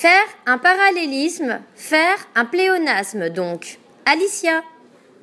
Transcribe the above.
Faire un parallélisme, faire un pléonasme donc. Alicia